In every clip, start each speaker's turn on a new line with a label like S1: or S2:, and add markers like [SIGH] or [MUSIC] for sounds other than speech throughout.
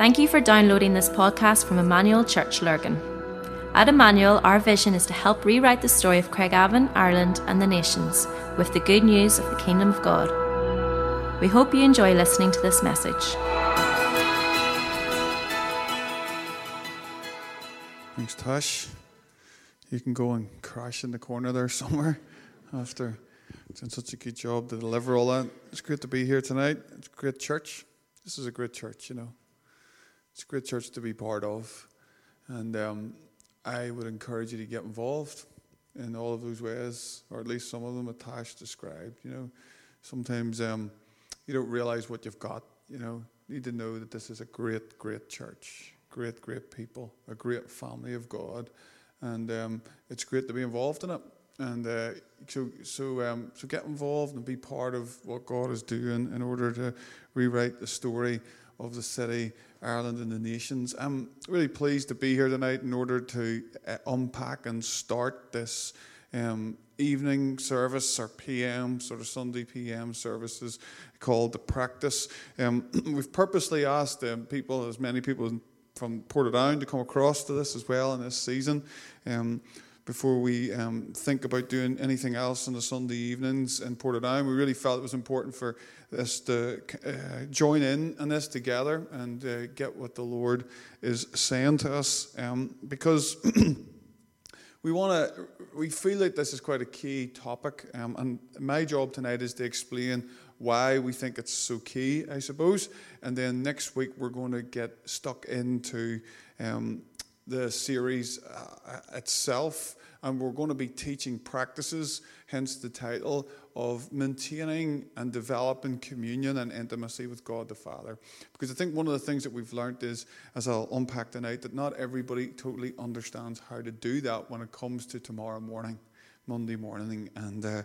S1: Thank you for downloading this podcast from Emmanuel Church Lurgan. At Emmanuel, our vision is to help rewrite the story of Craigavon, Ireland, and the nations with the good news of the Kingdom of God. We hope you enjoy listening to this message.
S2: Thanks, Tosh. You can go and crash in the corner there [LAUGHS] somewhere after doing such a good job to deliver all that. It's great to be here tonight. It's a great church. This is a great church, you know. It's a great church to be part of. And um, I would encourage you to get involved in all of those ways, or at least some of them that Tash described. You know, sometimes um, you don't realize what you've got. You know, you need to know that this is a great, great church, great, great people, a great family of God, and um, it's great to be involved in it. And uh, so, so, um, so get involved and be part of what God is doing in order to rewrite the story of the city, Ireland, and the nations. I'm really pleased to be here tonight in order to uh, unpack and start this um, evening service or PM, sort of Sunday PM services called the practice. Um, [CLEARS THROAT] we've purposely asked um, people, as many people from Portadown, to come across to this as well in this season. Before we um, think about doing anything else on the Sunday evenings in Portadown. We really felt it was important for us to uh, join in on this together and uh, get what the Lord is saying to us um, because [CLEARS THROAT] we want to, we feel like this is quite a key topic. Um, and my job tonight is to explain why we think it's so key, I suppose. And then next week we're going to get stuck into um, the series uh, itself and we're going to be teaching practices, hence the title of maintaining and developing communion and intimacy with God the Father. Because I think one of the things that we've learned is, as I'll unpack tonight, that not everybody totally understands how to do that when it comes to tomorrow morning, Monday morning, and. Uh,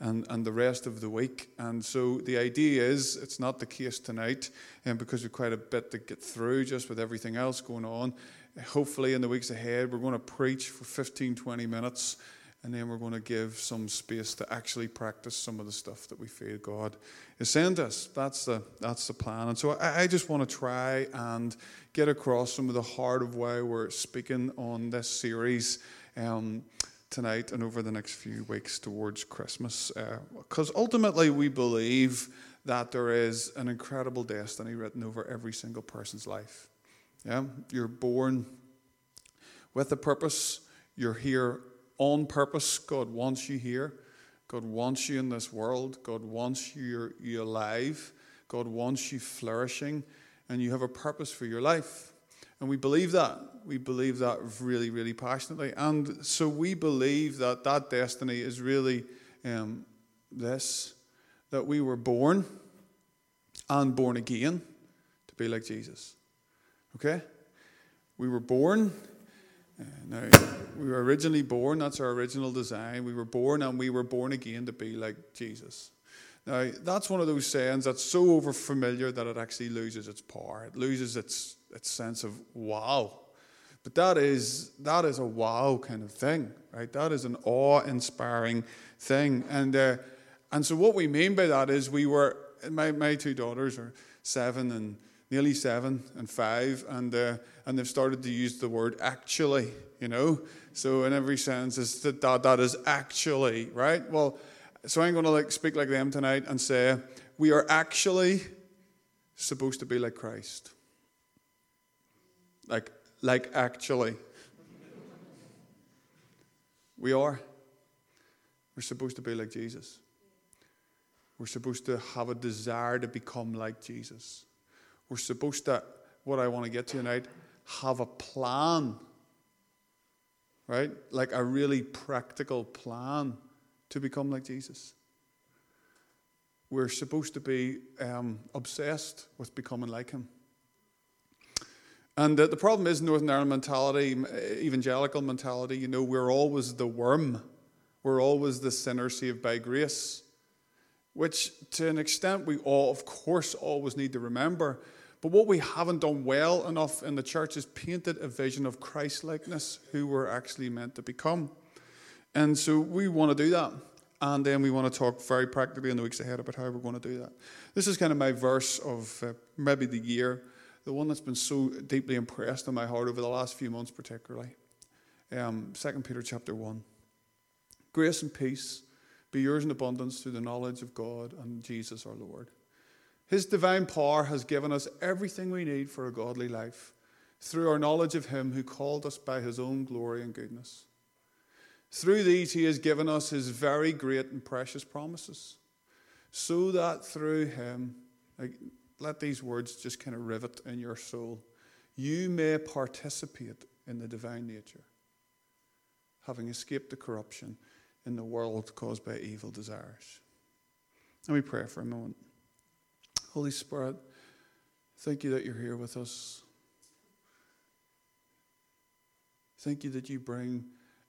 S2: and, and the rest of the week. And so the idea is, it's not the case tonight, and because we've quite a bit to get through just with everything else going on hopefully in the weeks ahead, we're going to preach for 15, 20 minutes, and then we're going to give some space to actually practice some of the stuff that we feel God is to us. That's the, that's the plan. And so I, I just want to try and get across some of the heart of why we're speaking on this series. Um, tonight and over the next few weeks towards Christmas. Because uh, ultimately, we believe that there is an incredible destiny written over every single person's life. Yeah? You're born with a purpose. You're here on purpose. God wants you here. God wants you in this world. God wants you, you alive. God wants you flourishing. And you have a purpose for your life. And we believe that. We believe that really, really passionately. And so we believe that that destiny is really um, this that we were born and born again to be like Jesus. Okay? We were born. Uh, now, we were originally born, that's our original design. We were born and we were born again to be like Jesus. Now, that's one of those sayings that's so overfamiliar that it actually loses its power. It loses its, its sense of wow. But that is, that is a wow kind of thing, right? That is an awe inspiring thing. And, uh, and so, what we mean by that is we were, my, my two daughters are seven and nearly seven and five, and, uh, and they've started to use the word actually, you know. So in every sense, is that, that that is actually, right? Well, so I'm going to like speak like them tonight and say, we are actually supposed to be like Christ. Like, like actually. we are. We're supposed to be like Jesus. We're supposed to have a desire to become like Jesus. We're supposed to, what I want to get to tonight, have a plan, right? Like a really practical plan to become like Jesus. We're supposed to be um, obsessed with becoming like him. And uh, the problem is Northern Ireland mentality, evangelical mentality, you know, we're always the worm. We're always the sinner saved by grace, which to an extent we all, of course, always need to remember. But what we haven't done well enough in the church is painted a vision of Christ likeness, who we're actually meant to become. And so we want to do that. And then we want to talk very practically in the weeks ahead about how we're going to do that. This is kind of my verse of uh, maybe the year the one that's been so deeply impressed in my heart over the last few months, particularly. Um, 2 Peter chapter 1. Grace and peace be yours in abundance through the knowledge of God and Jesus our Lord. His divine power has given us everything we need for a godly life through our knowledge of Him who called us by His own glory and goodness. Through these, He has given us His very great and precious promises, so that through Him, like, let these words just kind of rivet in your soul, you may participate in the divine nature, having escaped the corruption in the world caused by evil desires. Let me pray for a moment. Holy Spirit, thank you that you're here with us. Thank you that you bring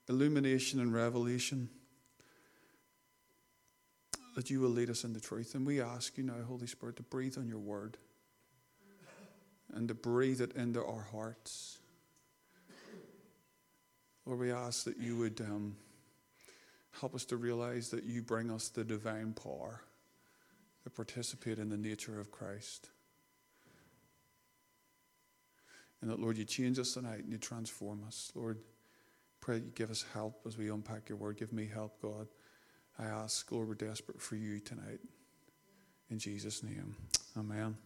S2: illumination and revelation, that you will lead us into truth. And we ask you now, Holy Spirit, to breathe on your word and to breathe it into our hearts. Lord, we ask that you would. Um, Help us to realize that you bring us the divine power to participate in the nature of Christ. And that, Lord, you change us tonight and you transform us. Lord, pray you give us help as we unpack your word. Give me help, God. I ask, Lord, we're desperate for you tonight. In Jesus' name, amen.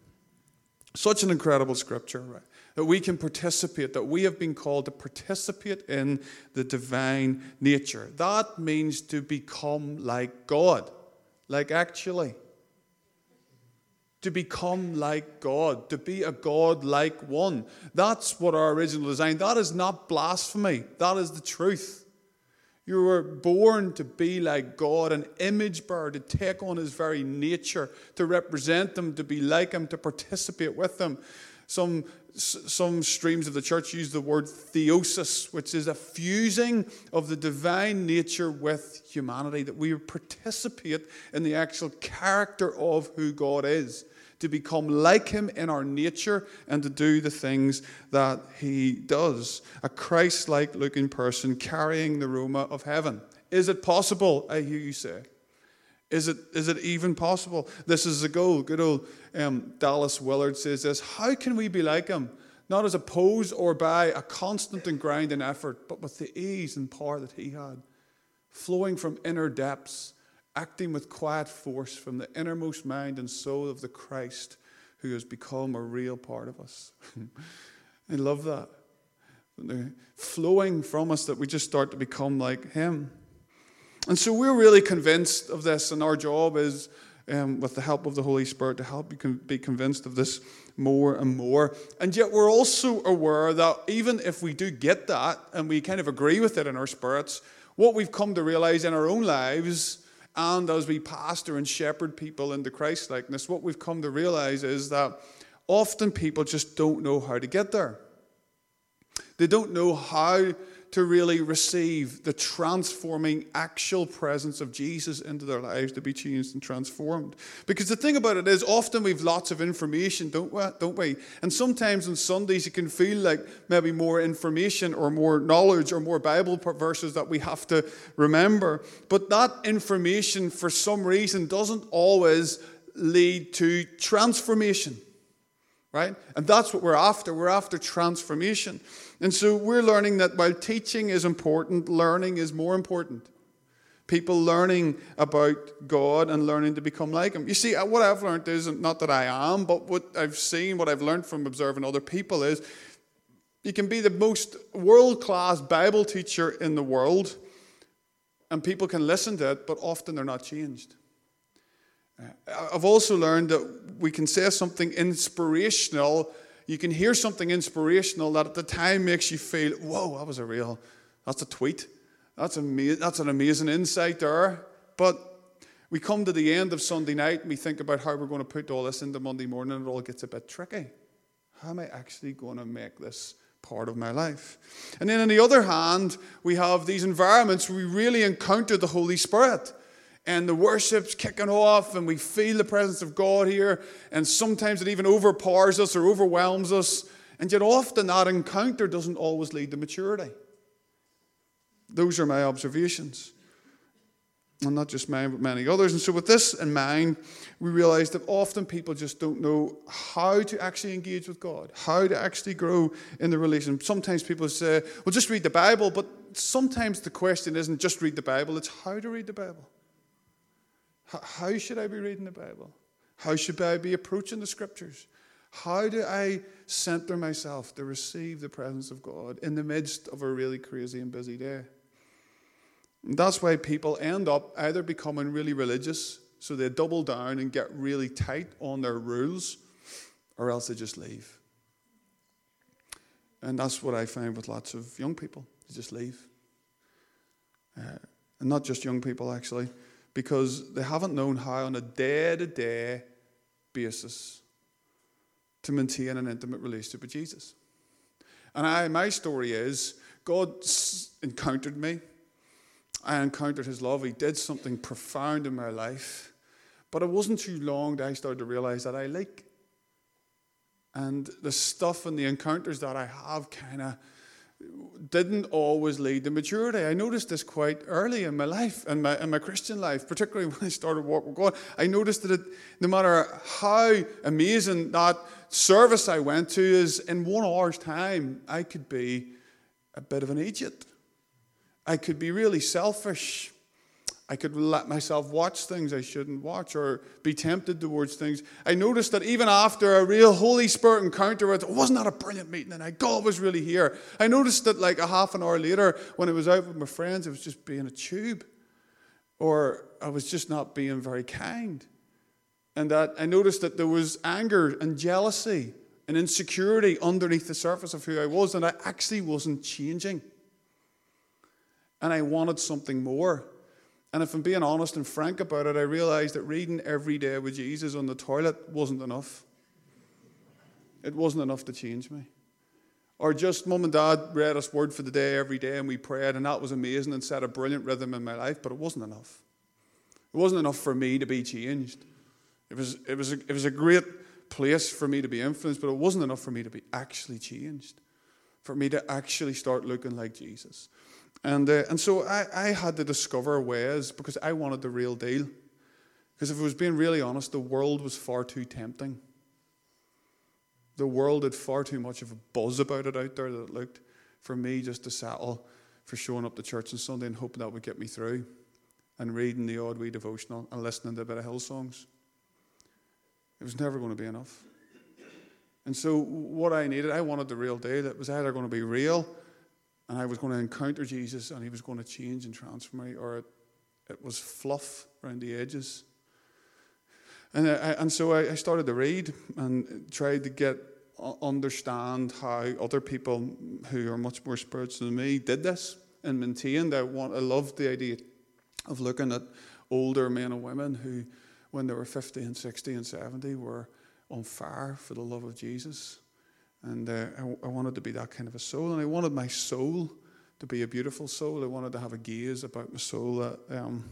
S2: Such an incredible scripture, right? That we can participate, that we have been called to participate in the divine nature. That means to become like God, like actually. To become like God, to be a God like one. That's what our original design. That is not blasphemy. That is the truth. You were born to be like God, an image bearer, to take on his very nature, to represent him, to be like him, to participate with him. Some, some streams of the church use the word theosis, which is a fusing of the divine nature with humanity, that we participate in the actual character of who God is to become like him in our nature and to do the things that he does. A Christ like looking person carrying the aroma of heaven. Is it possible? I hear you say. Is it, is it even possible? This is a goal. Good old um, Dallas Willard says this How can we be like him? Not as opposed or by a constant and grinding effort, but with the ease and power that he had, flowing from inner depths acting with quiet force from the innermost mind and soul of the Christ who has become a real part of us. [LAUGHS] I love that. Flowing from us that we just start to become like Him. And so we're really convinced of this, and our job is, um, with the help of the Holy Spirit, to help you be convinced of this more and more. And yet, we're also aware that even if we do get that and we kind of agree with it in our spirits, what we've come to realize in our own lives and as we pastor and shepherd people into Christ likeness, what we've come to realize is that often people just don't know how to get there. They don't know how to really receive the transforming actual presence of Jesus into their lives to be changed and transformed. Because the thing about it is, often we've lots of information, don't we? Don't we? And sometimes on Sundays it can feel like maybe more information or more knowledge or more Bible verses that we have to remember. But that information, for some reason, doesn't always lead to transformation right? And that's what we're after. We're after transformation. And so we're learning that while teaching is important, learning is more important. People learning about God and learning to become like Him. You see, uh, what I've learned is not that I am, but what I've seen, what I've learned from observing other people is you can be the most world class Bible teacher in the world, and people can listen to it, but often they're not changed. I've also learned that we can say something inspirational. You can hear something inspirational that at the time makes you feel, whoa, that was a real, that's a tweet. That's, ama- that's an amazing insight there. But we come to the end of Sunday night and we think about how we're going to put all this into Monday morning and it all gets a bit tricky. How am I actually going to make this part of my life? And then on the other hand, we have these environments where we really encounter the Holy Spirit and the worship's kicking off and we feel the presence of God here and sometimes it even overpowers us or overwhelms us and yet often that encounter doesn't always lead to maturity those are my observations and not just mine, but many others. And so, with this in mind, we realize that often people just don't know how to actually engage with God, how to actually grow in the relation. Sometimes people say, well, just read the Bible, but sometimes the question isn't just read the Bible, it's how to read the Bible. How should I be reading the Bible? How should I be approaching the scriptures? How do I center myself to receive the presence of God in the midst of a really crazy and busy day? And that's why people end up either becoming really religious, so they double down and get really tight on their rules, or else they just leave. And that's what I find with lots of young people. They just leave. Uh, and not just young people, actually, because they haven't known how, on a day to day basis, to maintain an intimate relationship with Jesus. And I, my story is God encountered me. I encountered his love. He did something profound in my life. But it wasn't too long that I started to realize that I like. And the stuff and the encounters that I have kind of didn't always lead to maturity. I noticed this quite early in my life, in my, in my Christian life, particularly [LAUGHS] when I started walking with God. I noticed that it, no matter how amazing that service I went to is, in one hour's time, I could be a bit of an idiot. I could be really selfish. I could let myself watch things I shouldn't watch or be tempted towards things. I noticed that even after a real Holy Spirit encounter, with it wasn't that a brilliant meeting and I, God was really here. I noticed that like a half an hour later, when I was out with my friends, it was just being a tube or I was just not being very kind. And that I noticed that there was anger and jealousy and insecurity underneath the surface of who I was, and I actually wasn't changing. And I wanted something more. And if I'm being honest and frank about it, I realized that reading every day with Jesus on the toilet wasn't enough. It wasn't enough to change me. Or just mum and dad read us word for the day every day and we prayed, and that was amazing and set a brilliant rhythm in my life, but it wasn't enough. It wasn't enough for me to be changed. It was, it was, a, it was a great place for me to be influenced, but it wasn't enough for me to be actually changed, for me to actually start looking like Jesus. And, uh, and so I, I had to discover ways because I wanted the real deal. Because if I was being really honest, the world was far too tempting. The world had far too much of a buzz about it out there that it looked for me just to settle for showing up to church on Sunday and hoping that would get me through and reading the odd wee devotional and listening to a bit of hill songs. It was never going to be enough. And so, what I needed, I wanted the real deal. It was either going to be real and I was going to encounter Jesus and he was going to change and transform me, or it, it was fluff around the edges. And, I, and so I, started to read and tried to get understand how other people who are much more spiritual than me did this and maintained. I want I loved the idea of looking at older men and women who, when they were 50 and 60 and 70, were on fire for the love of Jesus. And uh, I, I, wanted to be that kind of a soul. And I wanted my soul to be a beautiful soul. I wanted to have a gaze about my soul that um,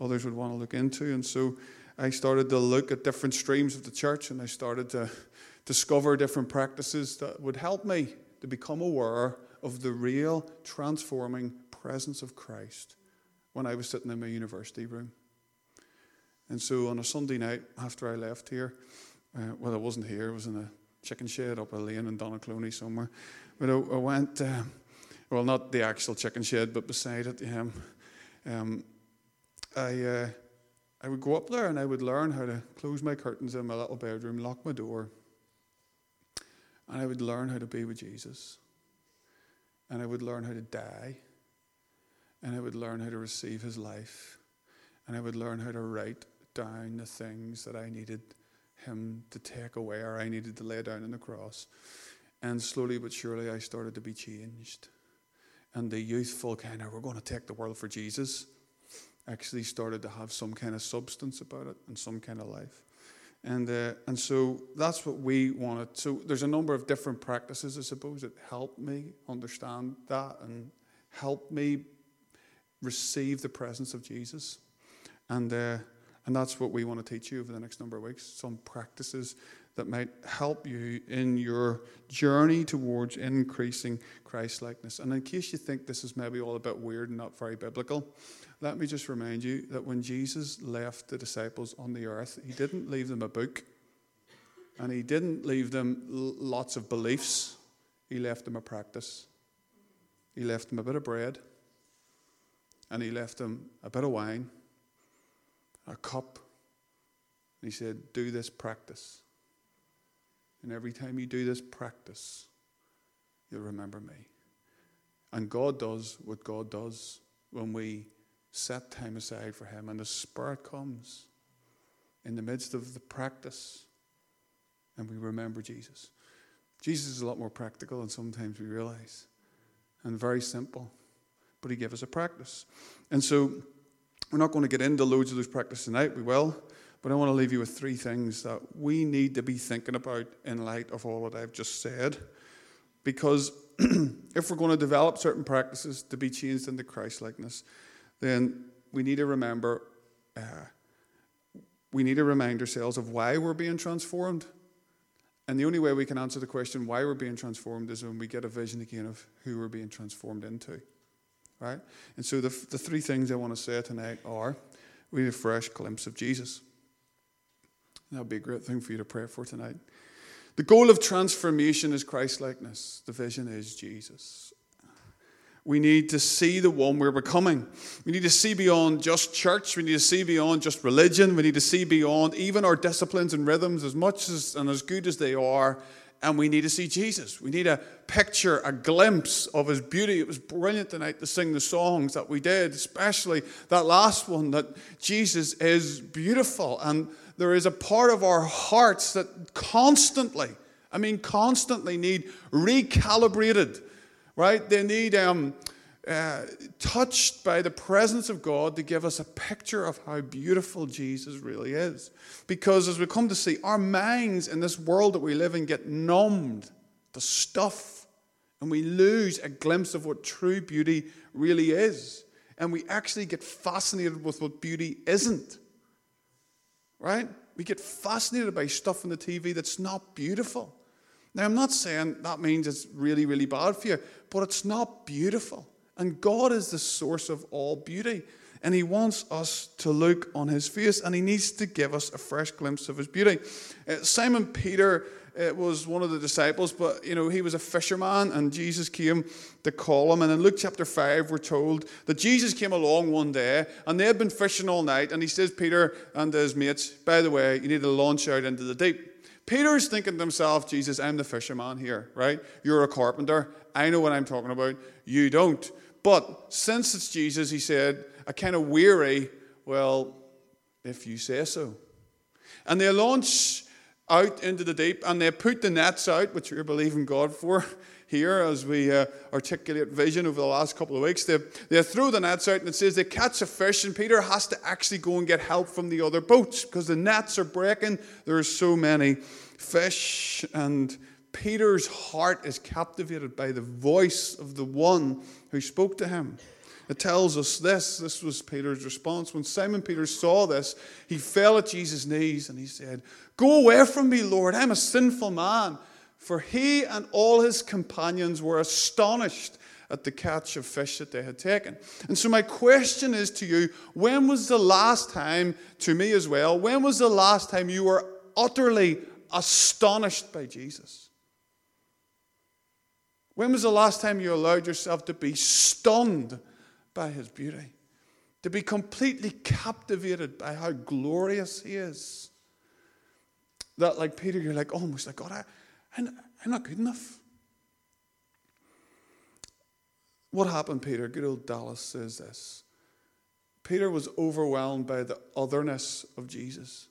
S2: others would want to look into. And so I started to look at different streams of the church and I started to discover different practices that would help me to become aware of the real transforming presence of Christ when I was sitting in my university room. And so on a Sunday night after I left here, uh, well, I wasn't here, I was in a chicken shed up a lane in Donaghcloney somewhere. But I, I went, uh, well, not the actual chicken shed, but beside it, um, um, I, uh, I would go up there and I would learn how to close my curtains in my little bedroom, lock my door, and I would learn how to be with Jesus. And I would learn how to die. And I would learn how to receive his life. And I would learn how to write down the things that I needed him to take away, or I needed to lay down on the cross. And slowly but surely, I started to be changed. And the youthful kind of, we're going to take the world for Jesus, actually started to have some kind of substance about it and some kind of life. And, uh, and so that's what we wanted. So there's a number of different practices, I suppose, that helped me understand that and helped me receive the presence of Jesus. And, uh, And that's what we want to teach you over the next number of weeks some practices that might help you in your journey towards increasing Christ likeness. And in case you think this is maybe all a bit weird and not very biblical, let me just remind you that when Jesus left the disciples on the earth, he didn't leave them a book and he didn't leave them lots of beliefs, he left them a practice. He left them a bit of bread and he left them a bit of wine, a cup. And he said, Do this practice. And every time you do this practice, you'll remember me. And God does what God does when we set time aside for Him, and the Spirit comes in the midst of the practice, and we remember Jesus. Jesus is a lot more practical than sometimes we realize, and very simple, but He gave us a practice. And so, we're not going to get into loads of those practices tonight, we will. But I want to leave you with three things that we need to be thinking about in light of all that I've just said. Because [CLEARS THROAT] if we're going to develop certain practices to be changed into Christ likeness, then we need to remember, uh, we need to remind ourselves of why we're being transformed. And the only way we can answer the question why we're being transformed is when we get a vision again of who we're being transformed into. Right? And so the, the three things I want to say tonight are we need a fresh glimpse of Jesus. That would be a great thing for you to pray for tonight. The goal of transformation is Christ likeness. The vision is Jesus. We need to see the one we're becoming. We need to see beyond just church. We need to see beyond just religion. We need to see beyond even our disciplines and rhythms, as much as and as good as they are. And we need to see Jesus. We need a picture, a glimpse of his beauty. It was brilliant tonight to sing the songs that we did, especially that last one that Jesus is beautiful. And there is a part of our hearts that constantly, I mean, constantly need recalibrated right? They need um, uh, touched by the presence of God to give us a picture of how beautiful Jesus really is. Because as we come to see, our minds in this world that we live in get numbed to stuff, and we lose a glimpse of what true beauty really is. And we actually get fascinated with what beauty isn't. Right? We get fascinated by stuff on the TV that's not beautiful. Now, I'm not saying that means it's really, really bad for you, but it's not beautiful. And God is the source of all beauty. And He wants us to look on His face, and He needs to give us a fresh glimpse of His beauty. Uh, Simon Peter uh, was one of the disciples, but you know he was a fisherman, and Jesus came to call him. And in Luke chapter five, we're told that Jesus came along one day, and they had been fishing all night, and He says, Peter and his mates, by the way, you need to launch out into the deep. Peter's thinking to himself, Jesus, I'm the fisherman here, right? You're a carpenter. I know what I'm talking about. You don't. But since it's Jesus, he said, I kind of weary. Well, if you say so. And they launch out into the deep and they put the nets out, which we're believing God for [LAUGHS] here as we uh, articulate vision over the last couple of weeks. They, they throw the nets out and it says they catch a fish, and Peter has to actually go and get help from the other boats because the nets are breaking. There are so many fish, and Peter's heart is captivated by the voice of the one who spoke to him. It tells us this. This was Peter's response. When Simon Peter saw this, he fell at Jesus' knees and he said, Go away from me, Lord. I'm a sinful man. For he and all his companions were astonished at the catch of fish that they had taken. And so, my question is to you when was the last time, to me as well, when was the last time you were utterly astonished by Jesus? When was the last time you allowed yourself to be stunned by his beauty? To be completely captivated by how glorious he is? That, like Peter, you're like almost like, God, I, I'm, I'm not good enough. What happened, Peter? Good old Dallas says this. Peter was overwhelmed by the otherness of Jesus.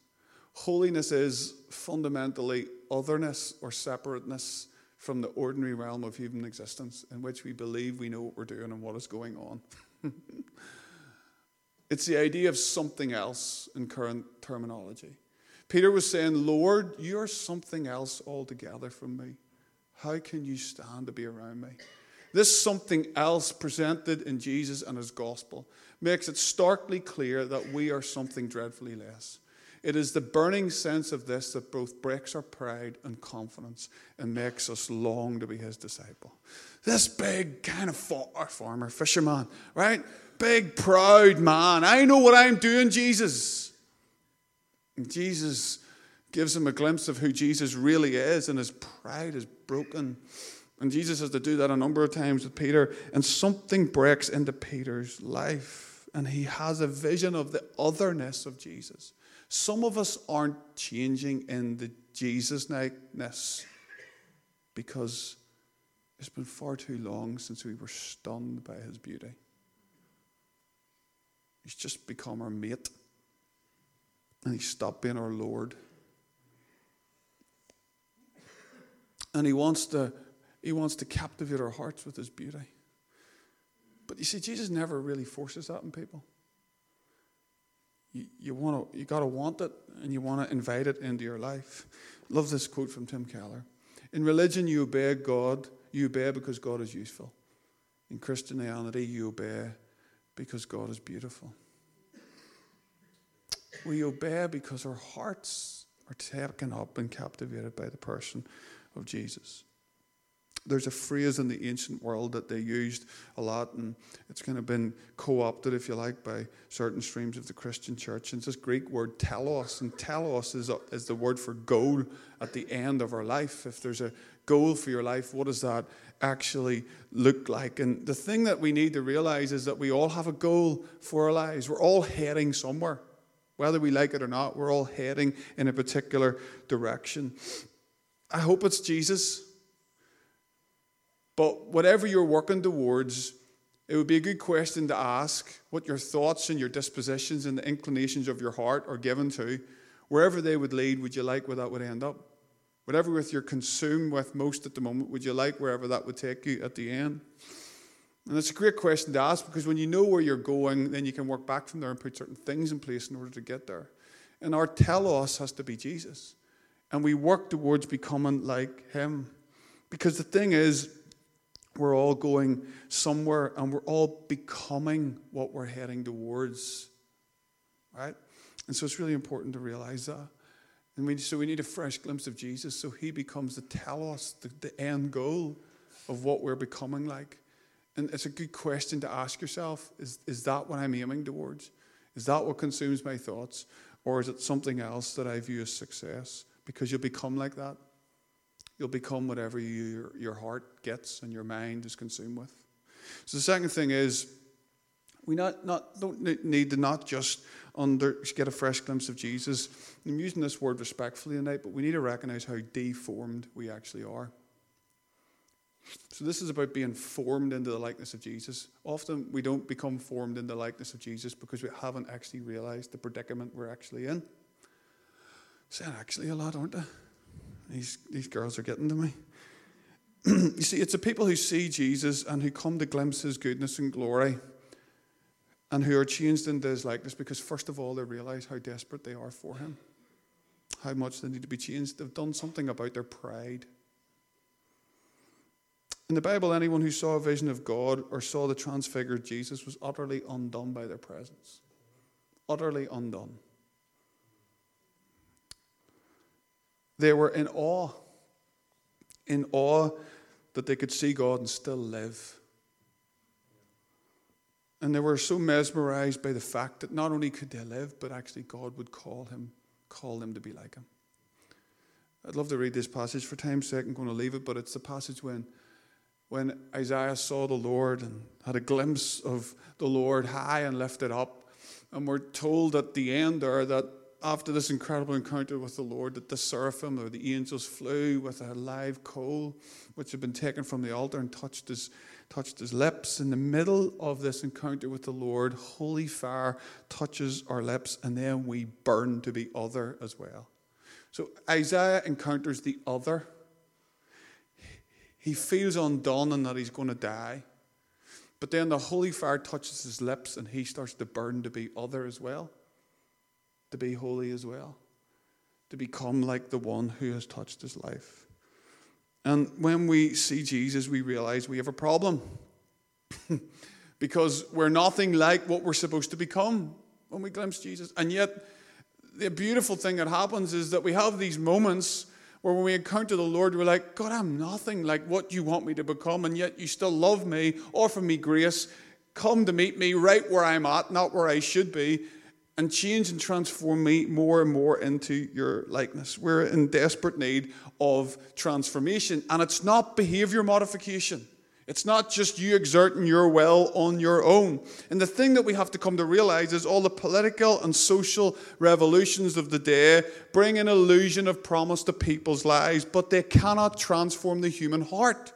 S2: Holiness is fundamentally otherness or separateness from the ordinary realm of human existence in which we believe we know what we're doing and what is going on. [LAUGHS] it's the idea of something else in current terminology. Peter was saying, Lord, you're something else altogether from me. How can you stand to be around me? This something else presented in Jesus and his gospel makes it starkly clear that we are something dreadfully less. It is the burning sense of this that both breaks our pride and confidence and makes us long to be his disciple. This big kind of farmer, fisherman, right? Big, proud man. I know what I'm doing, Jesus. And Jesus gives him a glimpse of who Jesus really is, and his pride is broken. And Jesus has to do that a number of times with Peter, and something breaks into Peter's life, and he has a vision of the otherness of Jesus. Some of us aren't changing in the Jesus likeness because it's been far too long since we were stunned by his beauty. He's just become our mate, and he stopped being our Lord. And he wants to, he wants to captivate our hearts with his beauty. But you see, Jesus never really forces that in people. You, want to, you got to want it, and you want to invite it into your life. Love this quote from Tim Keller. In religion, you obey God. You obey because God is useful. In Christianity, you obey because God is beautiful. We obey because our hearts are taken up and captivated by the person of Jesus. There's a phrase in the ancient world that they used a lot, and it's kind of been co opted, if you like, by certain streams of the Christian church. And it's this Greek word telos, and telos is, a, is the word for goal at the end of our life. If there's a goal for your life, what does that actually look like? And the thing that we need to realize is that we all have a goal for our lives. We're all heading somewhere. Whether we like it or not, we're all heading in a particular direction. I hope it's Jesus. But whatever you're working towards, it would be a good question to ask what your thoughts and your dispositions and the inclinations of your heart are given to. Wherever they would lead, would you like where that would end up? Whatever with you're consumed with most at the moment, would you like wherever that would take you at the end? And it's a great question to ask because when you know where you're going, then you can work back from there and put certain things in place in order to get there. And our telos has to be Jesus and we work towards becoming like Him. Because the thing is, we're all going somewhere and we're all becoming what we're heading towards. Right? And so it's really important to realize that. And we, so we need a fresh glimpse of Jesus so he becomes the telos, the, the end goal of what we're becoming like. And it's a good question to ask yourself is, is that what I'm aiming towards? Is that what consumes my thoughts? Or is it something else that I view as success? because you'll become like that. You'll become whatever you, your, heart gets and your mind is consumed with. So the second thing is, we not, not, don't need to not just under, get a fresh glimpse of Jesus. I'm using this word respectfully tonight, but we need to recognize how deformed we actually are. So this is about being formed into the likeness of Jesus. Often we don't become formed in the likeness of Jesus because we haven't actually realized the predicament we're actually in. Saying actually a lot, aren't they? These, these girls are getting to me. [CLEARS THROAT] you see, it's the people who see Jesus and who come to glimpse his goodness and glory and who are changed into his likeness because, first of all, they realize how desperate they are for him, how much they need to be changed. They've done something about their pride. In the Bible, anyone who saw a vision of God or saw the transfigured Jesus was utterly undone by their presence. Utterly undone. They were in awe, in awe that they could see God and still live. And they were so mesmerized by the fact that not only could they live, but actually God would call him, call them to be like him. I'd love to read this passage for time's sake. I'm going to leave it, but it's the passage when, when Isaiah saw the Lord and had a glimpse of the Lord high and lifted up. And we're told at the end there that after this incredible encounter with the Lord, that the seraphim or the angels flew with a live coal, which had been taken from the altar and touched his, touched his lips. In the middle of this encounter with the Lord, holy fire touches our lips, and then we burn to be other as well. So Isaiah encounters the other. He feels undone and that he's going to die. But then the holy fire touches his lips and he starts to burn to be other as well to be holy as well, to become like the one who has touched his life. And when we see Jesus, we realize we have a problem [LAUGHS] because we're nothing like what we're supposed to become when we glimpse Jesus. And yet, the beautiful thing that happens is that we have these moments where when we encounter the Lord, we're like, God, I'm nothing like what you want me to become, and yet you still love me, offer me grace, come to meet me right where I'm at, not where I should be, and change and transform me more and more into your likeness. We're in desperate need of transformation, and it's not behavior modification. It's not just you exerting your will on your own. And the thing that we have to come to realize is all the political and social revolutions of the day bring an illusion of promise to people's lives, but they cannot transform the human heart.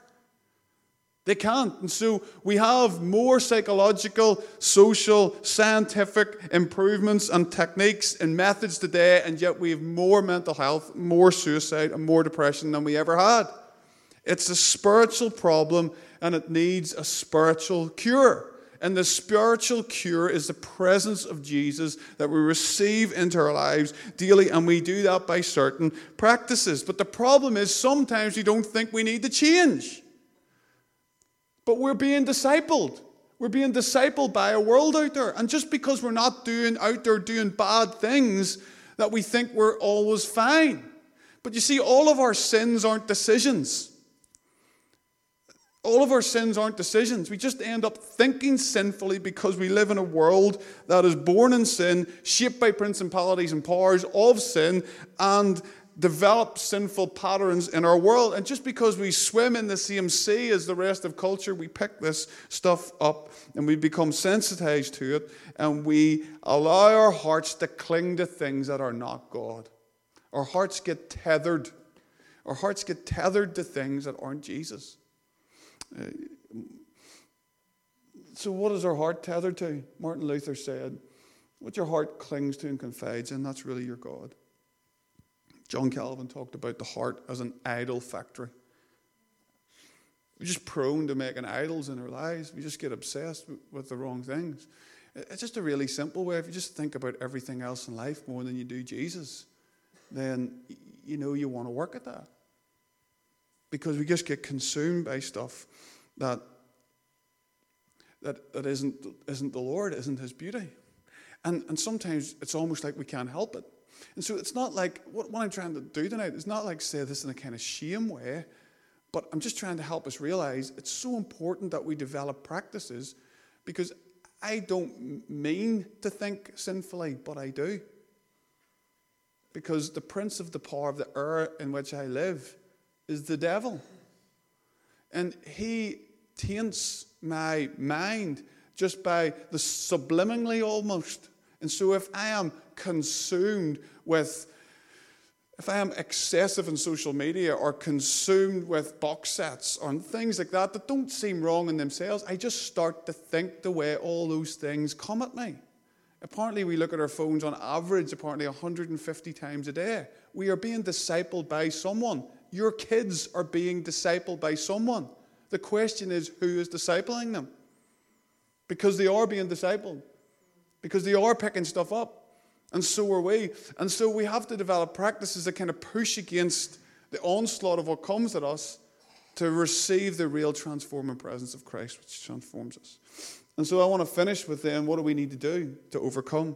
S2: They can't. And so we have more psychological, social, scientific improvements and techniques and methods today, and yet we have more mental health, more suicide, and more depression than we ever had. It's a spiritual problem and it needs a spiritual cure. And the spiritual cure is the presence of Jesus that we receive into our lives daily, and we do that by certain practices. But the problem is sometimes we don't think we need to change. But we're being discipled. We're being discipled by a world out there. And just because we're not doing out there doing bad things, that we think we're always fine. But you see, all of our sins aren't decisions. All of our sins aren't decisions. We just end up thinking sinfully because we live in a world that is born in sin, shaped by principalities and powers of sin, and develop sinful patterns in our world. And just because we swim in the same sea as the rest of culture, we pick this stuff up and we become sensitized to it, and we allow our hearts to cling to things that are not God. Our hearts get tethered. Our hearts get tethered to things that aren't Jesus. Uh, so, what is our heart tethered to? Martin Luther said, What your heart clings to and confides in, that's really your God. John Calvin talked about the heart as an idol factory. We're just prone to making idols in our lives. We just get obsessed with the wrong things. It's just a really simple way. If you just think about everything else in life more than you do Jesus, then you know you want to work at that because we just get consumed by stuff that that, that isn't, isn't the Lord, isn't His beauty. And, and sometimes it's almost like we can't help it. And so it's not like, what, what I'm trying to do tonight is not like say this in a kind of shame way, but I'm just trying to help us realize it's so important that we develop practices because I don't mean to think sinfully, but I do. Because the prince of the power of the air in which I live is the devil. And he taints my mind just by the subliminally almost. And so if I am consumed with, if I am excessive in social media or consumed with box sets or things like that that don't seem wrong in themselves, I just start to think the way all those things come at me. Apparently, we look at our phones on average, apparently 150 times a day. We are being discipled by someone. Your kids are being discipled by someone. The question is, who is discipling them? Because they are being discipled, because they are picking stuff up. And so are we. And so we have to develop practices that kind of push against the onslaught of what comes at us to receive the real transforming presence of Christ, which transforms us. And so I want to finish with then what do we need to do to overcome?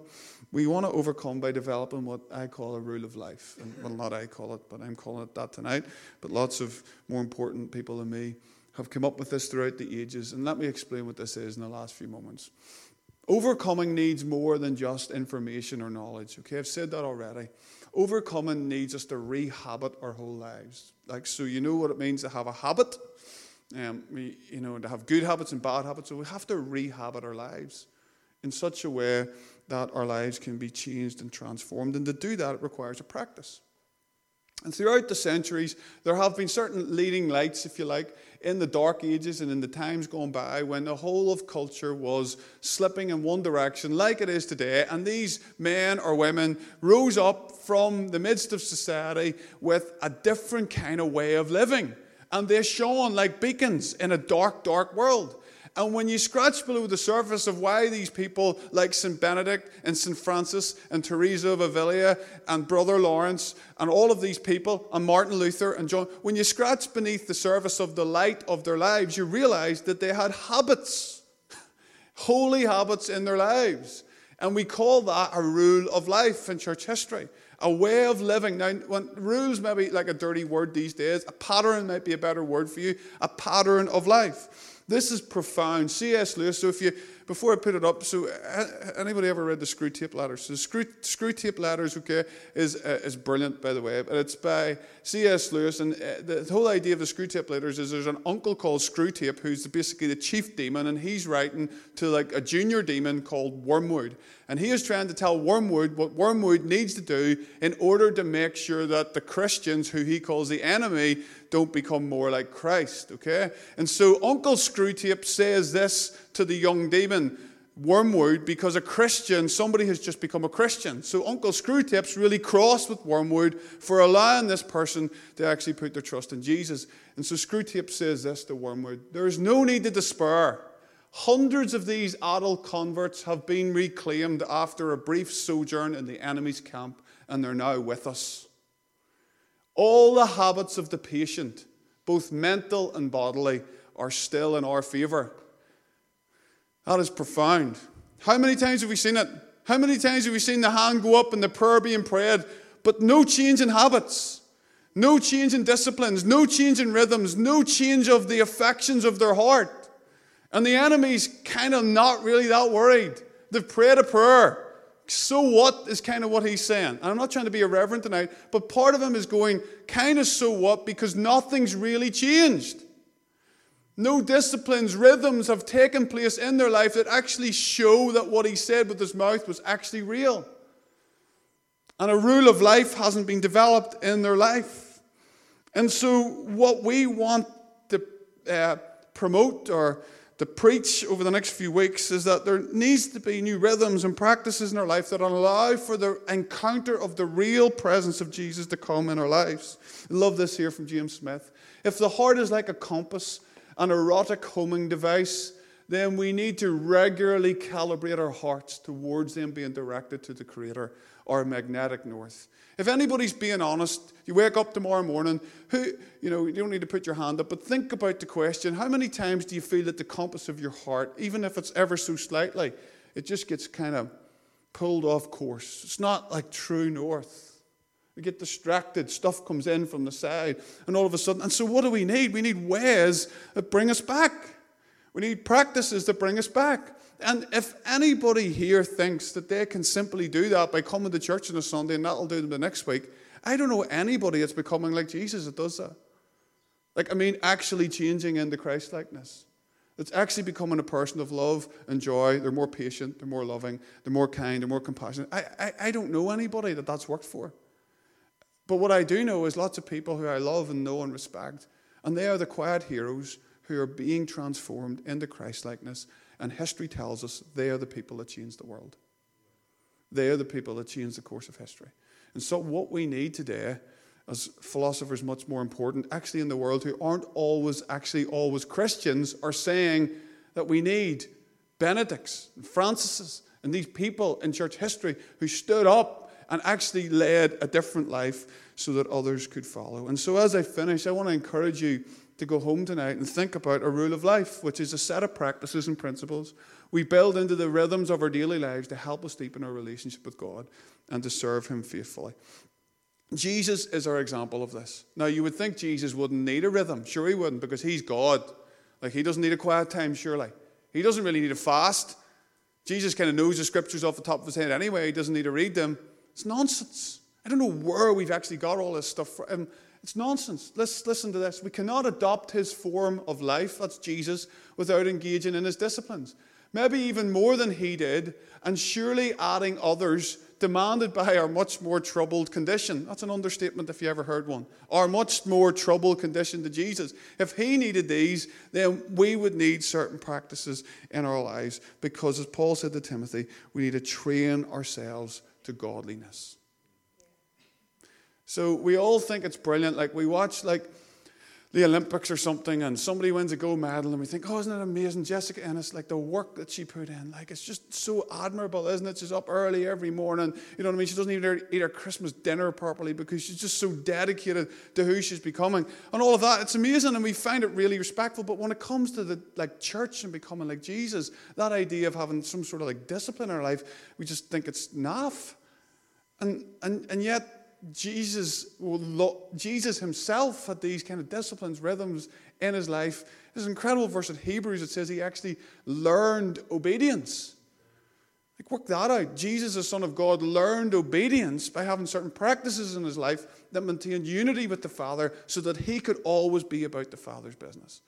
S2: We want to overcome by developing what I call a rule of life. And, well, not I call it, but I'm calling it that tonight. But lots of more important people than me have come up with this throughout the ages. And let me explain what this is in the last few moments. Overcoming needs more than just information or knowledge. Okay, I've said that already. Overcoming needs us to rehabit our whole lives. Like, so you know what it means to have a habit, um, we, you know, to have good habits and bad habits. So we have to rehabit our lives in such a way that our lives can be changed and transformed. And to do that, it requires a practice. And throughout the centuries, there have been certain leading lights, if you like, in the dark ages and in the times gone by when the whole of culture was slipping in one direction, like it is today. And these men or women rose up from the midst of society with a different kind of way of living. And they shone like beacons in a dark, dark world. And when you scratch below the surface of why these people like St. Benedict and St. Francis and Teresa of Avila and Brother Lawrence and all of these people and Martin Luther and John, when you scratch beneath the surface of the light of their lives, you realize that they had habits, [LAUGHS] holy habits in their lives. And we call that a rule of life in church history a way of living. Now, when rules may be like a dirty word these days, a pattern might be a better word for you, a pattern of life. This is profound. C.S. Lewis, so if you before I put it up, so uh, anybody ever read the Screwtape Letters? So the Screw, Screwtape Letters, okay, is uh, is brilliant by the way, but it's by C.S. Lewis, and uh, the whole idea of the Screwtape Letters is there's an uncle called Screwtape who's basically the chief demon, and he's writing to like a junior demon called Wormwood, and he is trying to tell Wormwood what Wormwood needs to do in order to make sure that the Christians, who he calls the enemy, don't become more like Christ, okay? And so Uncle Screwtape says this to the young demon, Wormwood, because a Christian, somebody has just become a Christian. So Uncle Screwtape's really cross with Wormwood for allowing this person to actually put their trust in Jesus. And so Screwtape says this to Wormwood There is no need to despair. Hundreds of these adult converts have been reclaimed after a brief sojourn in the enemy's camp, and they're now with us. All the habits of the patient, both mental and bodily, are still in our favour. That is profound. How many times have we seen it? How many times have we seen the hand go up and the prayer being prayed, but no change in habits, no change in disciplines, no change in rhythms, no change of the affections of their heart? And the enemy's kind of not really that worried. They've prayed a prayer. So what is kind of what he's saying. And I'm not trying to be irreverent tonight, but part of him is going, kind of so what, because nothing's really changed. No disciplines, rhythms have taken place in their life that actually show that what he said with his mouth was actually real. And a rule of life hasn't been developed in their life. And so, what we want to uh, promote or to preach over the next few weeks is that there needs to be new rhythms and practices in our life that allow for the encounter of the real presence of Jesus to come in our lives. I love this here from James Smith. If the heart is like a compass, an erotic homing device, then we need to regularly calibrate our hearts towards them being directed to the Creator, our magnetic north. If anybody's being honest, you wake up tomorrow morning, who, you know, you don't need to put your hand up, but think about the question how many times do you feel that the compass of your heart, even if it's ever so slightly, it just gets kind of pulled off course? It's not like true north. We get distracted. Stuff comes in from the side, and all of a sudden. And so, what do we need? We need ways that bring us back. We need practices that bring us back. And if anybody here thinks that they can simply do that by coming to church on a Sunday and that'll do them the next week, I don't know anybody that's becoming like Jesus that does that. Like, I mean, actually changing into Christ likeness. It's actually becoming a person of love and joy. They're more patient, they're more loving, they're more kind, they're more compassionate. I, I, I don't know anybody that that's worked for. But what I do know is lots of people who I love and know and respect, and they are the quiet heroes who are being transformed into Christlikeness. And history tells us they are the people that change the world. They are the people that change the course of history. And so, what we need today, as philosophers, much more important, actually in the world, who aren't always actually always Christians, are saying that we need Benedicts, and Francises, and these people in church history who stood up and actually led a different life so that others could follow. And so, as I finish, I want to encourage you to go home tonight and think about a rule of life, which is a set of practices and principles we build into the rhythms of our daily lives to help us deepen our relationship with God and to serve Him faithfully. Jesus is our example of this. Now, you would think Jesus wouldn't need a rhythm. Sure, he wouldn't, because he's God. Like, he doesn't need a quiet time, surely. He doesn't really need a fast. Jesus kind of knows the scriptures off the top of his head anyway. He doesn't need to read them. It's nonsense. I don't know where we've actually got all this stuff from. Um, it's nonsense. Let's listen to this. We cannot adopt his form of life, that's Jesus, without engaging in his disciplines. Maybe even more than he did, and surely adding others demanded by our much more troubled condition. That's an understatement if you ever heard one. Our much more troubled condition to Jesus. If he needed these, then we would need certain practices in our lives because, as Paul said to Timothy, we need to train ourselves to godliness. So we all think it's brilliant. Like we watch, like, the Olympics or something and somebody wins a gold medal and we think, oh, isn't it amazing? Jessica Ennis, like the work that she put in, like it's just so admirable, isn't it? She's up early every morning. You know what I mean? She doesn't even eat her Christmas dinner properly because she's just so dedicated to who she's becoming. And all of that, it's amazing and we find it really respectful. But when it comes to the like church and becoming like Jesus, that idea of having some sort of like discipline in our life, we just think it's naff. And, and, and yet, Jesus, Jesus himself had these kind of disciplines, rhythms in his life. There's an incredible verse in Hebrews that says he actually learned obedience. Like, work that out. Jesus, the Son of God, learned obedience by having certain practices in his life that maintained unity with the Father so that he could always be about the Father's business.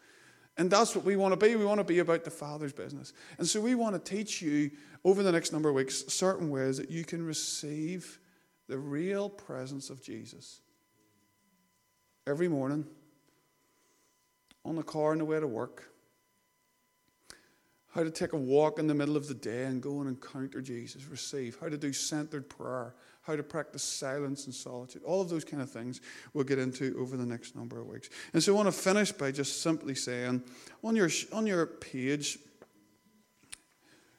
S2: And that's what we want to be. We want to be about the Father's business. And so we want to teach you over the next number of weeks certain ways that you can receive the real presence of Jesus. Every morning, on the car on the way to work, how to take a walk in the middle of the day and go and encounter Jesus, receive, how to do centered prayer, how to practice silence and solitude. All of those kind of things we'll get into over the next number of weeks. And so I want to finish by just simply saying on your, on your page,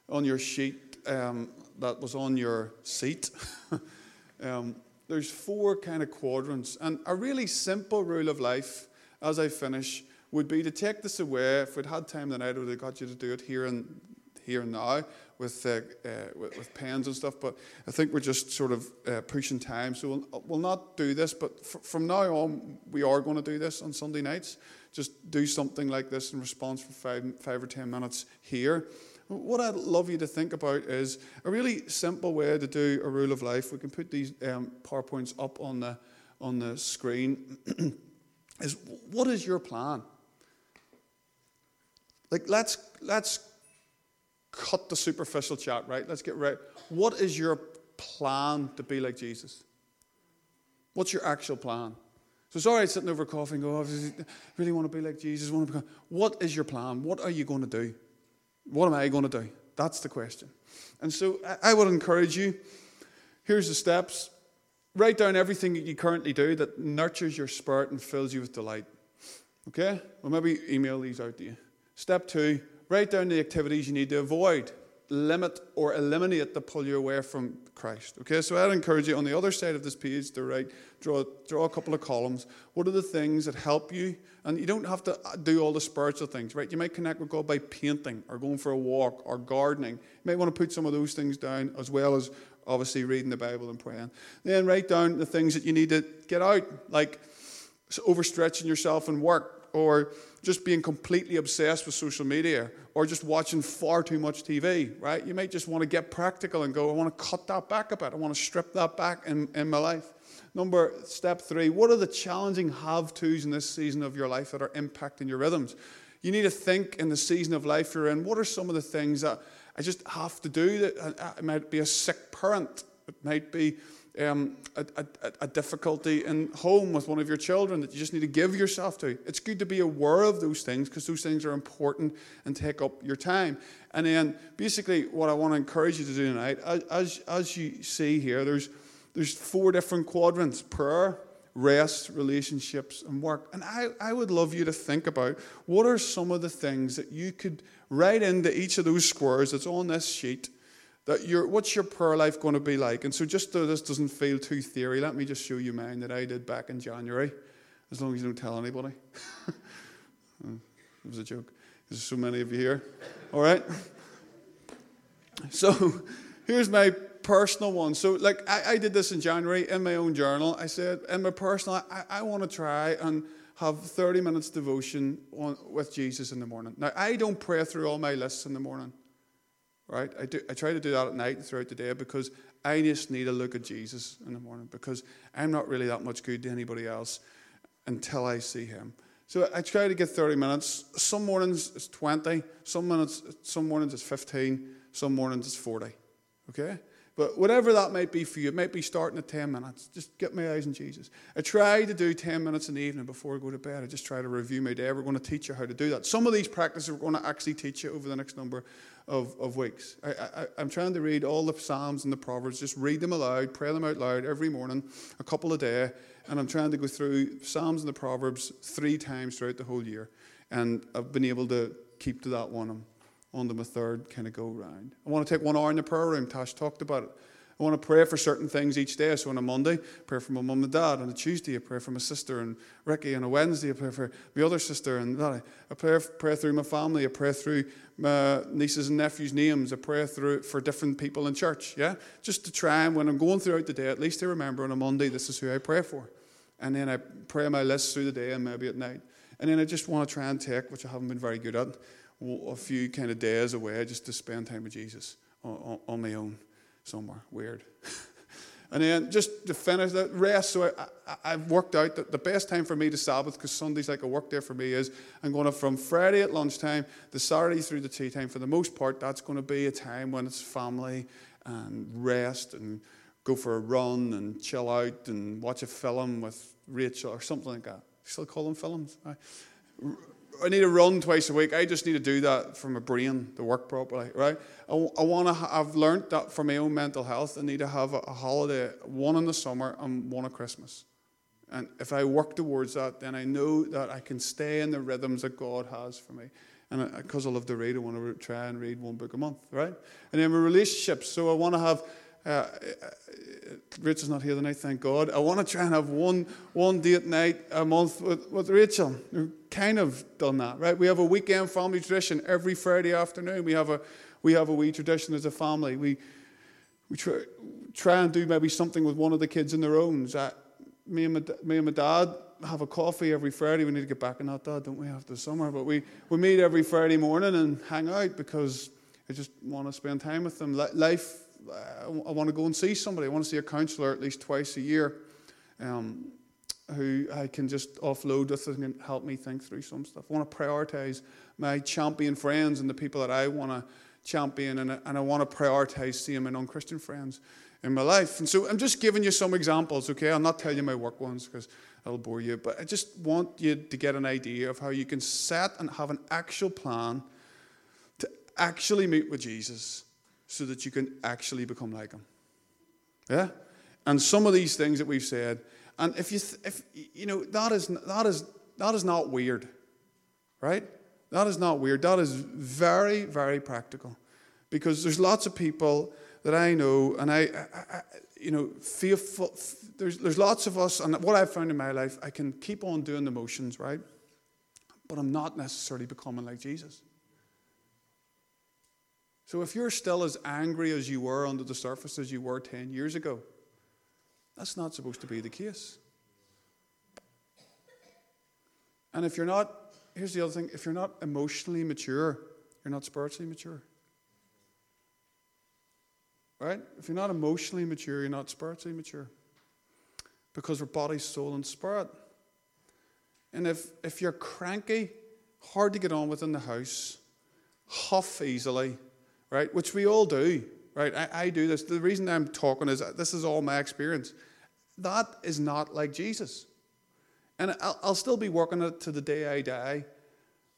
S2: on your sheet um, that was on your seat, [LAUGHS] Um, there's four kind of quadrants. And a really simple rule of life, as I finish, would be to take this away. If we'd had time tonight, I would have got you to do it here and here and now with, uh, uh, with, with, pens and stuff. But I think we're just sort of uh, pushing time. So we'll, we'll not do this. But f- from now on, we are going to do this on Sunday nights. Just do something like this in response for five, five or ten minutes here. What I'd love you to think about is a really simple way to do a rule of life. We can put these um, PowerPoints up on the, on the screen. [CLEARS THROAT] is what is your plan? Like, let's, let's cut the superficial chat, right? Let's get right. What is your plan to be like Jesus? What's your actual plan? So all right sitting over coffee and go, oh, I really want to be like Jesus. Want to become. What is your plan? What are you going to do? What am I going to do? That's the question. And so I would encourage you here's the steps. Write down everything that you currently do that nurtures your spirit and fills you with delight. Okay? Well, maybe email these out to you. Step two write down the activities you need to avoid limit or eliminate the pull you away from Christ. Okay, so I'd encourage you on the other side of this page to write, draw, draw a couple of columns. What are the things that help you? And you don't have to uh, do all the spiritual things, right? You might connect with God by painting or going for a walk or gardening. You might want to put some of those things down as well as obviously reading the Bible and praying. Then write down the things that you need to get out, like overstretching yourself in work or just being completely obsessed with social media or just watching far too much TV, right? You might just want to get practical and go, I want to cut that back a bit. I want to strip that back in, in my life. Number step three, what are the challenging have tos in this season of your life that are impacting your rhythms? You need to think in the season of life you're in, what are some of the things that I just have to do? That uh, uh, it might be a sick parent, it might be um, a, a, a, difficulty in home with one of your children that you just need to give yourself to. It's good to be aware of those things because those things are important and take up your time. And then, basically, what I want to encourage you to do tonight, as, as you see here, there's, there's four different quadrants prayer, rest, relationships, and work. And I, I would love you to think about what are some of the things that you could write into each of those squares that's on this sheet that your, what's your prayer life going to be like? And so, just so this doesn't feel too theory, let me just show you mine that I did back in January, as long as you don't tell anybody. [LAUGHS] Mm, it was a joke. There's so many of you here. All right? So, here's my personal one. So, like, I, I, did this in January in my own journal. I said, in my personal, I, I want to try and have 30 minutes devotion on, with Jesus in the morning. Now, I don't pray through all my lists in the morning right? I, do, I try to do that at night and throughout the day because I just need a look at Jesus in the morning because I'm not really that much good to anybody else until I see him. So I try to get 30 minutes. Some mornings it's 20, some minutes, some mornings it's 15, some mornings it's 40. Okay? But whatever that might be for you, it might be starting at 10 minutes. Just get my eyes on Jesus. I try to do 10 minutes in the evening before I go to bed. I just try to review my day. We're going to teach you how to do that. Some of these practices we're going to actually teach you over the next number of, of weeks. I, am trying to read all the Psalms and the Proverbs, just read them aloud, pray them out loud every morning, a couple a day, and I'm trying to go through Psalms and the Proverbs three times throughout the whole year. And I've been able to keep to that one. Um, on them a third kind of go round. I want to take one hour in the prayer room. Tash talked about it. I want to pray for certain things each day. So on a Monday, pray for my mum and dad. On a Tuesday, I pray for my sister and Ricky. On a Wednesday, I pray for my other sister and that. I pray, pray through my family. I pray through my nieces and nephews' names. I pray through for different people in church. Yeah, just to try and when I'm going throughout the day, at least I remember on a Monday this is who I pray for, and then I pray my list through the day and maybe at night, and then I just want to try and take, which I haven't been very good at, a few kind of days away just to spend time with Jesus on, on, on my own somewhere. Weird. [LAUGHS] and then just to finish that rest. So I, have worked out that the best time for me to Sabbath, because Sunday's like a work day for me, is I'm going to from Friday at lunchtime to Saturday through the tea time. For the most part, that's going to be a time when it's family and rest and go for a run and chill out and watch a film with Rachel or something like that. Still call them films. I need to run twice a week. I just need to do that for my brain to work properly, right? I, I want to. I've learned that for my own mental health, I need to have a, a holiday, one in the summer and one at Christmas. And if I work towards that, then I know that I can stay in the rhythms that God has for me. And uh, because I love to read, I want to try and read one book a month, right? And then my relationships. So I want to have uh, Rachel's not here tonight, thank God. I want to try and have one, one date night a month with, with Rachel. We've kind of done that, right? We have a weekend family tradition every Friday afternoon. We have a, we have a wee tradition as a family. We, we try, try and do maybe something with one of the kids in their own. Me, and my, me and my dad have a coffee every Friday. We need to get back on that, Dad, don't we, after the summer? But we, we meet every Friday morning and hang out because I just want to spend time with them. Life I want to go and see somebody. I want to see a counsellor at least twice a year um, who I can just offload with and help me think through some stuff. I want to prioritize my champion friends and the people that I want to champion, and, and I want to prioritize seeing my non Christian friends in my life. And so I'm just giving you some examples, okay? I'll not tell you my work ones because that'll bore you, but I just want you to get an idea of how you can set and have an actual plan to actually meet with Jesus so that you can actually become like him. Yeah? And some of these things that we've said, and if you, if, you know, that is, that, is, that is not weird, right? That is not weird. That is very, very practical. Because there's lots of people that I know, and I, I, I you know, faithful, there's, there's lots of us, and what I've found in my life, I can keep on doing the motions, right? But I'm not necessarily becoming like Jesus. So if you're still as angry as you were under the surface as you were 10 years ago, that's not supposed to be the case. And if you're not, here's the other thing if you're not emotionally mature, you're not spiritually mature. Right? If you're not emotionally mature, you're not spiritually mature. Because we're body, soul, and spirit. And if, if you're cranky, hard to get on with in the house, huff easily, right? Which we all do, right? I, I do this. The reason I'm talking is this is all my experience. That is not like Jesus. And I'll, I'll still be working it to the day I die.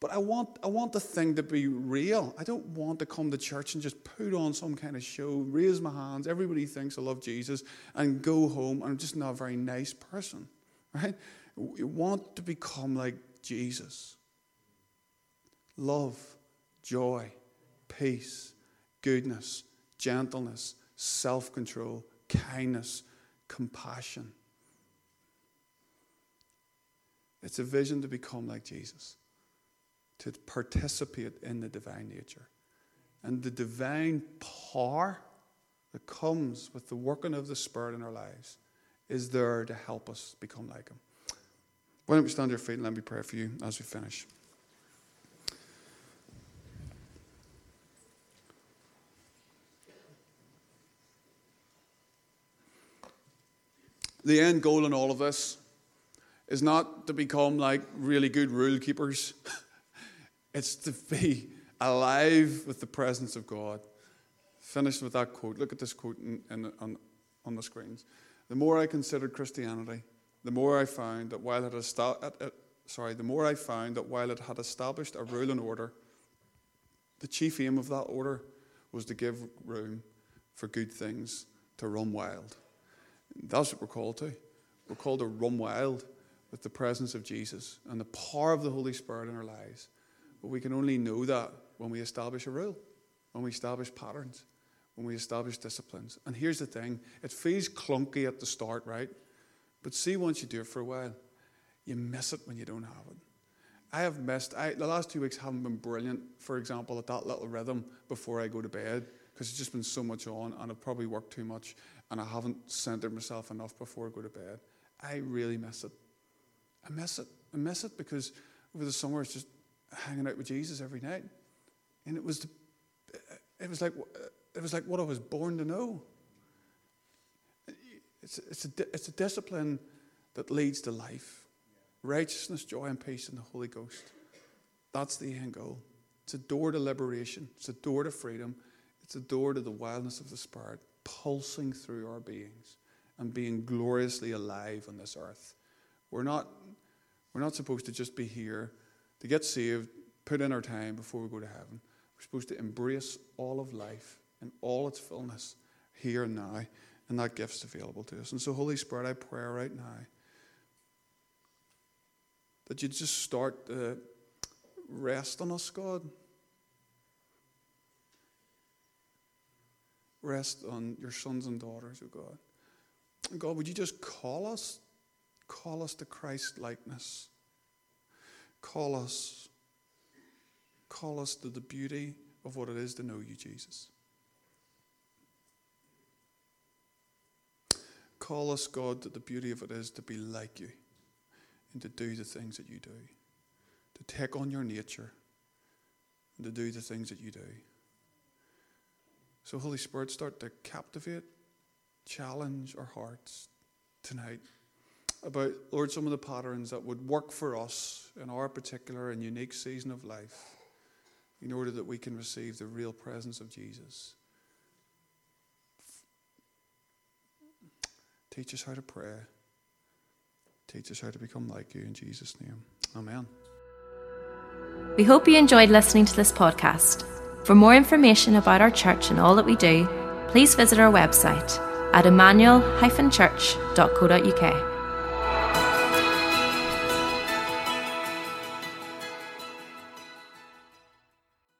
S2: But I want, I want the thing to be real. I don't want to come to church and just put on some kind of show, raise my hands, everybody thinks I love Jesus, and go home. I'm just not a very nice person, right? We want to become like Jesus. Love, joy, peace, goodness, gentleness, self control, kindness, compassion. It's a vision to become like Jesus, to participate in the divine nature. And the divine power that comes with the working of the Spirit in our lives is there to help us become like Him. Why don't we stand to your feet and let me pray for you as we finish? The end goal in all of this is not to become like really good rule keepers. [LAUGHS] it's to be alive with the presence of God. Finished with that quote. Look at this quote in, in, on, on the screens. The more I considered Christianity, the more I found that while it, had uh, uh, sorry, the more I found that while it had established a rule and order, the chief aim of that order was to give room for good things to run wild. That's what we're called to. We're called to run wild with the presence of Jesus and the power of the Holy Spirit in our lives. But we can only know that when we establish a rule, when we establish patterns, when we establish disciplines. And here's the thing it feels clunky at the start, right? But see, once you do it for a while, you miss it when you don't have it. I have missed, I, the last two weeks haven't been brilliant, for example, at that little rhythm before I go to bed, because it's just been so much on and I've probably worked too much and I haven't centered myself enough before I go to bed. I really miss it. I miss it. I miss it because over the summer it's just hanging out with Jesus every night. And it was, the, it was like, it was like what I was born to know. It's, it's, a, it's a discipline that leads to life righteousness, joy, and peace in the Holy Ghost. That's the end goal. It's a door to liberation, it's a door to freedom, it's a door to the wildness of the Spirit pulsing through our beings and being gloriously alive on this earth. We're not, we're not supposed to just be here to get saved, put in our time before we go to heaven. We're supposed to embrace all of life in all its fullness here and now, and that gift's available to us. And so, Holy Spirit, I pray right now that you just start to rest on us, God. Rest on your sons and daughters, oh God. God, would you just call us? Call us to Christ likeness. Call us. Call us to the beauty of what it is to know you, Jesus. Call us, God, that the beauty of it is to be like you and to do the things that you do, to take on your nature and to do the things that you do. So, Holy Spirit, start to captivate, challenge our hearts tonight about, Lord, some of the patterns that would work for us in our particular and unique season of life in order that we can receive the real presence of Jesus. Teach us how to pray. Teach us how to become like you in Jesus' name. Amen.
S1: We hope you enjoyed listening to this podcast. For more information about our church and all that we do, please visit our website at emmanuel-church.co.uk.